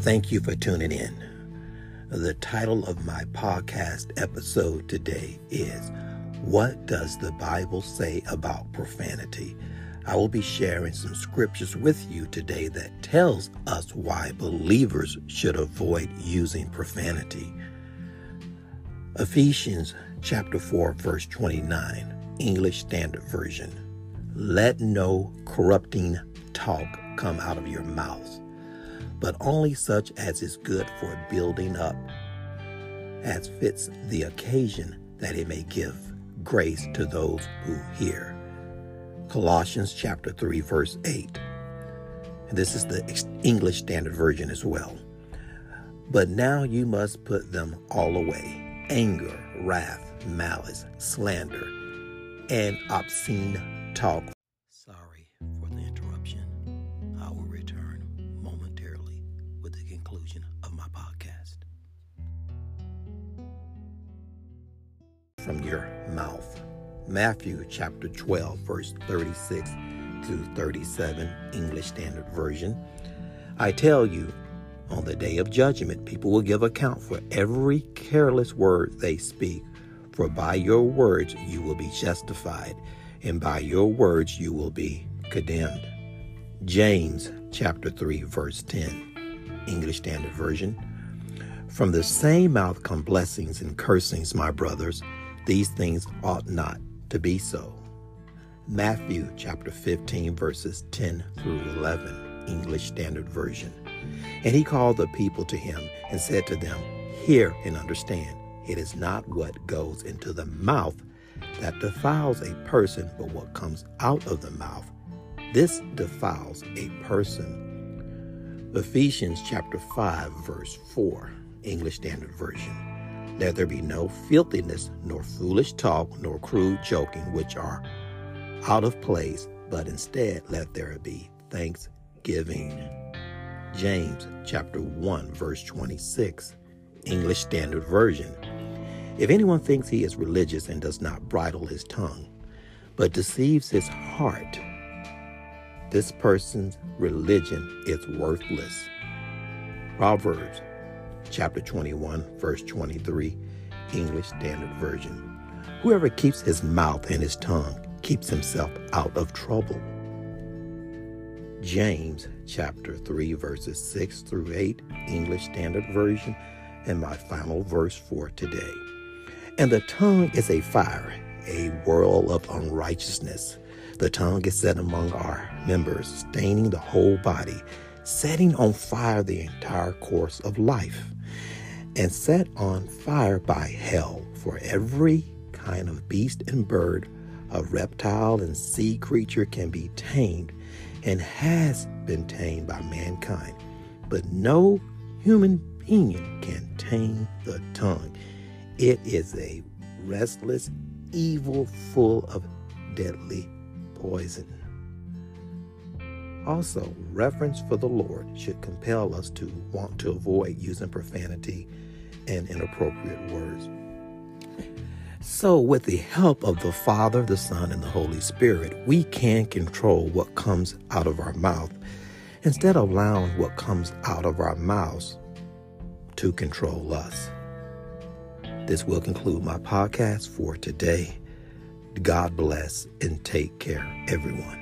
Thank you for tuning in. The title of my podcast episode today is What Does the Bible Say About Profanity? I will be sharing some scriptures with you today that tells us why believers should avoid using profanity. Ephesians chapter 4 verse 29, English Standard Version. Let no corrupting talk come out of your mouth, but only such as is good for building up, as fits the occasion that it may give grace to those who hear. Colossians chapter 3 verse 8. And this is the English Standard Version as well. But now you must put them all away anger, wrath, malice, slander, and obscene talk. From your mouth. Matthew chapter 12, verse 36 to 37, English Standard Version. I tell you, on the day of judgment, people will give account for every careless word they speak. For by your words you will be justified, and by your words you will be condemned. James chapter 3, verse 10, English Standard Version. From the same mouth come blessings and cursings, my brothers. These things ought not to be so. Matthew chapter 15, verses 10 through 11, English Standard Version. And he called the people to him and said to them, Hear and understand. It is not what goes into the mouth that defiles a person, but what comes out of the mouth. This defiles a person. Ephesians chapter 5, verse 4, English Standard Version. Let there be no filthiness, nor foolish talk, nor crude joking, which are out of place, but instead let there be thanksgiving. James chapter 1 verse 26, English Standard Version. If anyone thinks he is religious and does not bridle his tongue, but deceives his heart, this person's religion is worthless. Proverbs chapter 21, verse 23, English Standard Version. Whoever keeps his mouth and his tongue keeps himself out of trouble. James chapter 3, verses 6 through 8, English Standard Version, and my final verse for today. And the tongue is a fire, a whirl of unrighteousness. The tongue is set among our members, staining the whole body, setting on fire the entire course of life and set on fire by hell for every kind of beast and bird, a reptile and sea creature can be tamed and has been tamed by mankind. But no human being can tame the tongue. It is a restless evil full of deadly poison. Also, reverence for the Lord should compel us to want to avoid using profanity and inappropriate words. So, with the help of the Father, the Son, and the Holy Spirit, we can control what comes out of our mouth instead of allowing what comes out of our mouths to control us. This will conclude my podcast for today. God bless and take care, everyone.